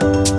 Bye.